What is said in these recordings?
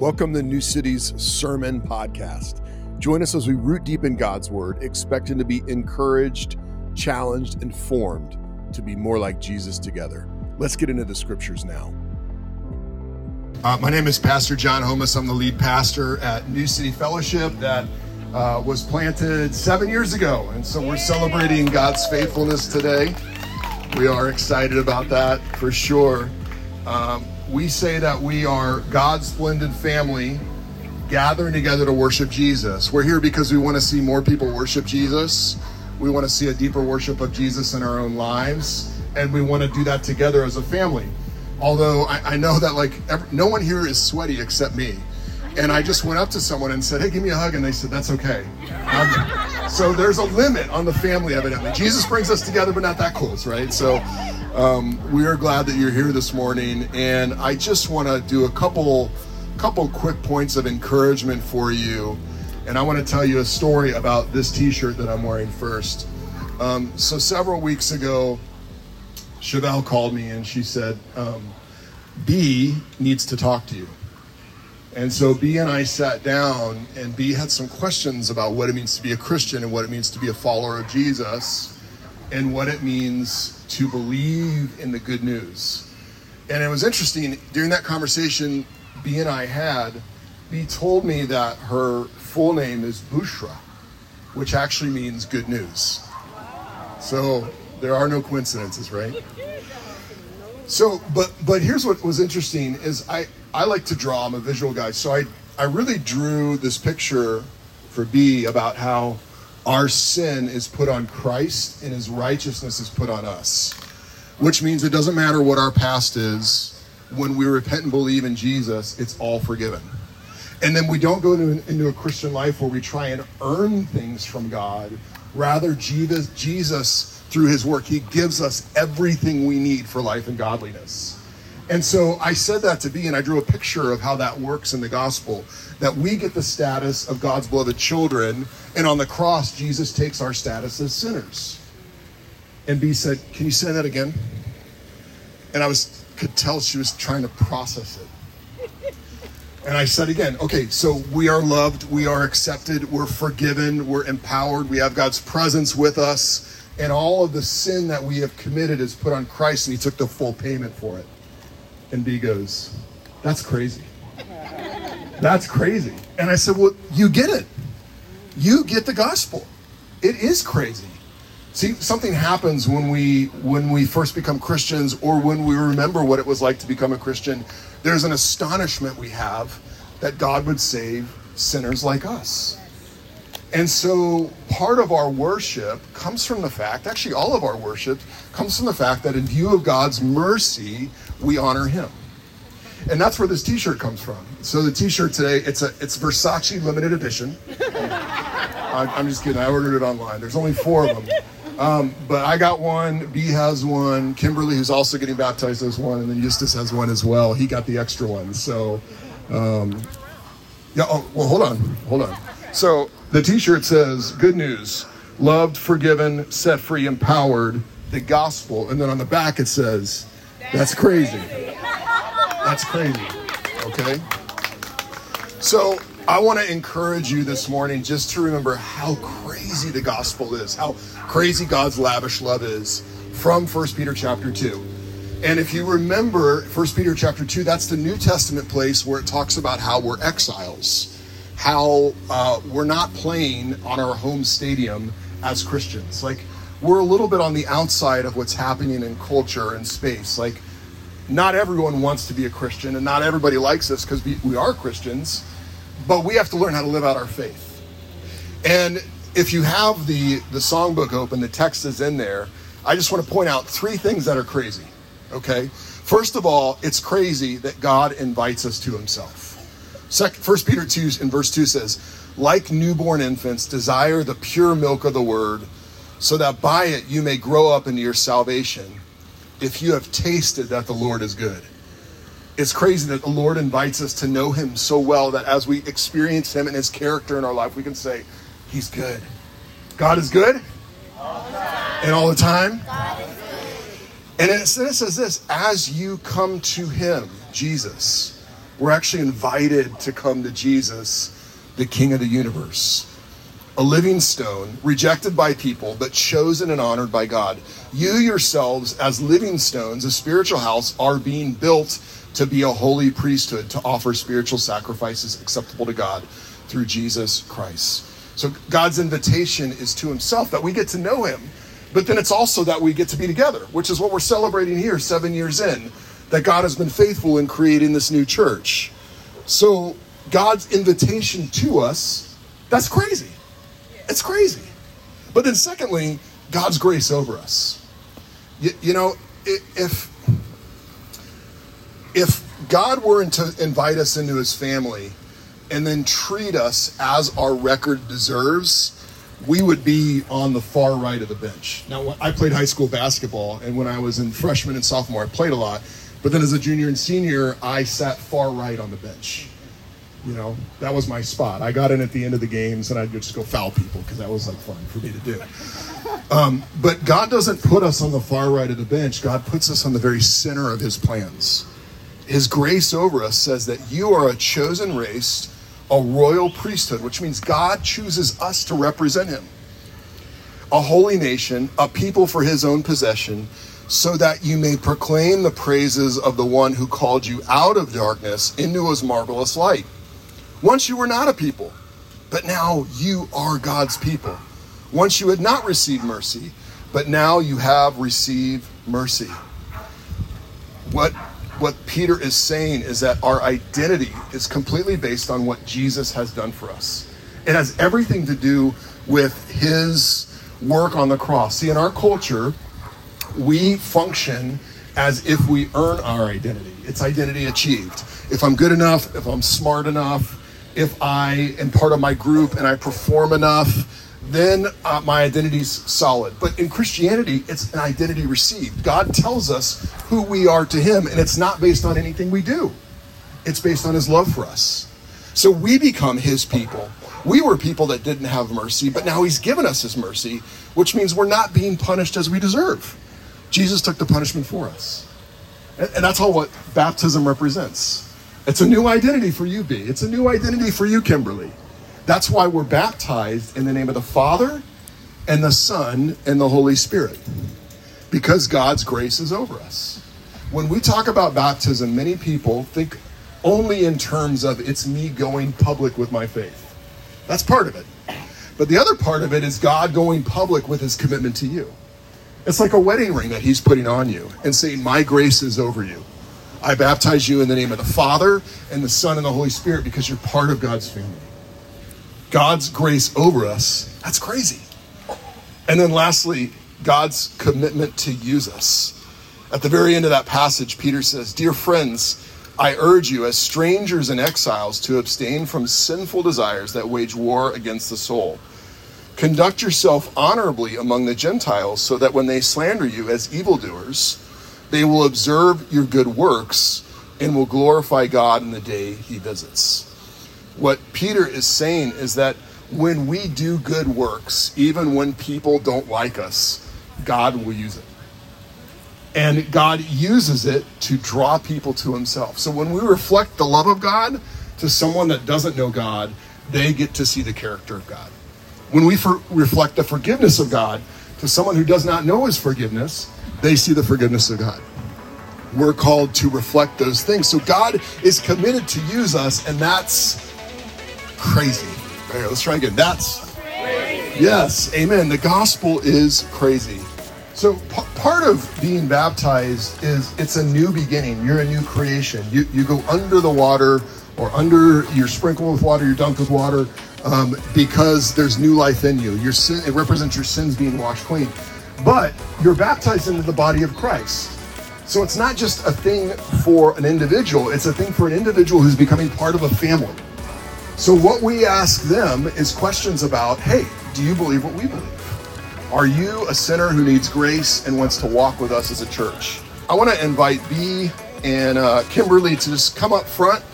Welcome to New City's Sermon Podcast. Join us as we root deep in God's Word, expecting to be encouraged, challenged, and formed to be more like Jesus together. Let's get into the scriptures now. Uh, my name is Pastor John Homus. I'm the lead pastor at New City Fellowship that uh, was planted seven years ago. And so we're celebrating God's faithfulness today. We are excited about that for sure. Um, we say that we are God's blended family gathering together to worship Jesus. We're here because we want to see more people worship Jesus. We want to see a deeper worship of Jesus in our own lives. And we want to do that together as a family. Although I, I know that like every, no one here is sweaty except me. And I just went up to someone and said, Hey, give me a hug. And they said, That's okay. So there's a limit on the family, evidently. Jesus brings us together, but not that close, right? So um, we are glad that you're here this morning, and I just want to do a couple, couple quick points of encouragement for you, and I want to tell you a story about this T-shirt that I'm wearing first. Um, so several weeks ago, Chevelle called me and she said, um, "B needs to talk to you." And so B and I sat down, and B had some questions about what it means to be a Christian and what it means to be a follower of Jesus, and what it means to believe in the good news. And it was interesting during that conversation B and I had, B told me that her full name is Bushra, which actually means good news. So there are no coincidences, right? So, but but here's what was interesting is I I like to draw. I'm a visual guy, so I I really drew this picture for B about how our sin is put on Christ and his righteousness is put on us. Which means it doesn't matter what our past is, when we repent and believe in Jesus, it's all forgiven. And then we don't go into, into a Christian life where we try and earn things from God. Rather, Jesus, Jesus, through his work, he gives us everything we need for life and godliness. And so I said that to B, and I drew a picture of how that works in the gospel that we get the status of God's beloved children, and on the cross, Jesus takes our status as sinners. And B said, Can you say that again? And I was could tell she was trying to process it. And I said again, okay, so we are loved, we are accepted, we're forgiven, we're empowered, we have God's presence with us, and all of the sin that we have committed is put on Christ, and He took the full payment for it. And B goes, That's crazy. That's crazy. And I said, Well, you get it. You get the gospel. It is crazy. See, something happens when we when we first become Christians or when we remember what it was like to become a Christian. There's an astonishment we have that God would save sinners like us. And so part of our worship comes from the fact, actually all of our worship comes from the fact that in view of God's mercy, we honor him. And that's where this t-shirt comes from. So the t-shirt today, it's a it's Versace limited edition. I'm just kidding. I ordered it online. There's only four of them. Um, but I got one. B has one. Kimberly, who's also getting baptized, has one, and then Eustace has one as well. He got the extra one. So, um, yeah. Oh, well, hold on, hold on. So the T-shirt says, "Good news: loved, forgiven, set free, empowered." The gospel, and then on the back it says, "That's crazy. That's crazy." Okay. So I want to encourage you this morning just to remember how crazy the gospel is, how crazy God's lavish love is from 1 Peter chapter 2. And if you remember 1 Peter chapter 2, that's the New Testament place where it talks about how we're exiles, how uh, we're not playing on our home stadium as Christians. Like, we're a little bit on the outside of what's happening in culture and space. Like, not everyone wants to be a Christian, and not everybody likes us because we, we are Christians but we have to learn how to live out our faith. And if you have the the songbook open, the text is in there. I just want to point out three things that are crazy. Okay, first of all, it's crazy that God invites us to Himself. Second, First Peter two in verse two says, "Like newborn infants, desire the pure milk of the Word, so that by it you may grow up into your salvation, if you have tasted that the Lord is good." it's crazy that the Lord invites us to know Him so well that as we experience Him and His character in our life, we can say, He's good. God is good? All and all the time? And it says this as you come to Him, Jesus, We're actually invited to come to Jesus, the King of the universe. A living stone, rejected by people, but chosen and honored by God. You yourselves, as living stones, a spiritual house, are being built to be a holy priesthood, to offer spiritual sacrifices acceptable to God through Jesus Christ. So God's invitation is to himself that we get to know him, but then it's also that we get to be together, which is what we're celebrating here seven years in, that God has been faithful in creating this new church. So God's invitation to us, that's crazy. It's crazy. But then secondly, God's grace over us. You, you know, if if God were to invite us into his family and then treat us as our record deserves, we would be on the far right of the bench. Now, I played high school basketball, and when I was in freshman and sophomore, I played a lot. But then as a junior and senior, I sat far right on the bench. You know, that was my spot. I got in at the end of the games, and I'd just go foul people because that was like fun for me to do. Um, but God doesn't put us on the far right of the bench. God puts us on the very center of His plans. His grace over us says that you are a chosen race, a royal priesthood, which means God chooses us to represent him, a holy nation, a people for his own possession, so that you may proclaim the praises of the one who called you out of darkness into his marvelous light. Once you were not a people, but now you are God's people. Once you had not received mercy, but now you have received mercy. What what Peter is saying is that our identity is completely based on what Jesus has done for us. It has everything to do with his work on the cross. See, in our culture, we function as if we earn our identity. It's identity achieved. If I'm good enough, if I'm smart enough, if I am part of my group and I perform enough, then uh, my identity's solid. But in Christianity, it's an identity received. God tells us who we are to Him, and it's not based on anything we do, it's based on His love for us. So we become His people. We were people that didn't have mercy, but now He's given us His mercy, which means we're not being punished as we deserve. Jesus took the punishment for us. And that's all what baptism represents. It's a new identity for you, B. It's a new identity for you, Kimberly. That's why we're baptized in the name of the Father and the Son and the Holy Spirit, because God's grace is over us. When we talk about baptism, many people think only in terms of it's me going public with my faith. That's part of it. But the other part of it is God going public with his commitment to you. It's like a wedding ring that he's putting on you and saying, My grace is over you. I baptize you in the name of the Father and the Son and the Holy Spirit because you're part of God's family. God's grace over us, that's crazy. And then lastly, God's commitment to use us. At the very end of that passage, Peter says, Dear friends, I urge you, as strangers and exiles, to abstain from sinful desires that wage war against the soul. Conduct yourself honorably among the Gentiles, so that when they slander you as evildoers, they will observe your good works and will glorify God in the day he visits what Peter is saying is that when we do good works, even when people don't like us, God will use it. And God uses it to draw people to himself. So when we reflect the love of God to someone that doesn't know God, they get to see the character of God. When we for- reflect the forgiveness of God to someone who does not know his forgiveness, they see the forgiveness of God. We're called to reflect those things. So God is committed to use us, and that's crazy. Right, let's try again. That's yes, amen. The gospel is crazy. So p- part of being baptized is it's a new beginning. You're a new creation. You you go under the water or under you're sprinkled with water, you're dunked with water, um, because there's new life in you. Your sin it represents your sins being washed clean. But you're baptized into the body of Christ. So it's not just a thing for an individual, it's a thing for an individual who's becoming part of a family. So, what we ask them is questions about hey, do you believe what we believe? Are you a sinner who needs grace and wants to walk with us as a church? I want to invite B and uh, Kimberly to just come up front,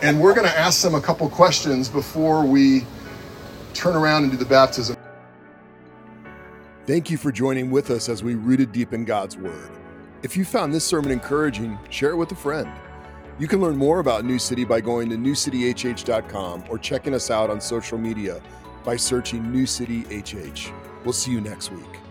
and we're going to ask them a couple questions before we turn around and do the baptism. Thank you for joining with us as we rooted deep in God's Word. If you found this sermon encouraging, share it with a friend. You can learn more about New City by going to newcityhh.com or checking us out on social media by searching New City HH. We'll see you next week.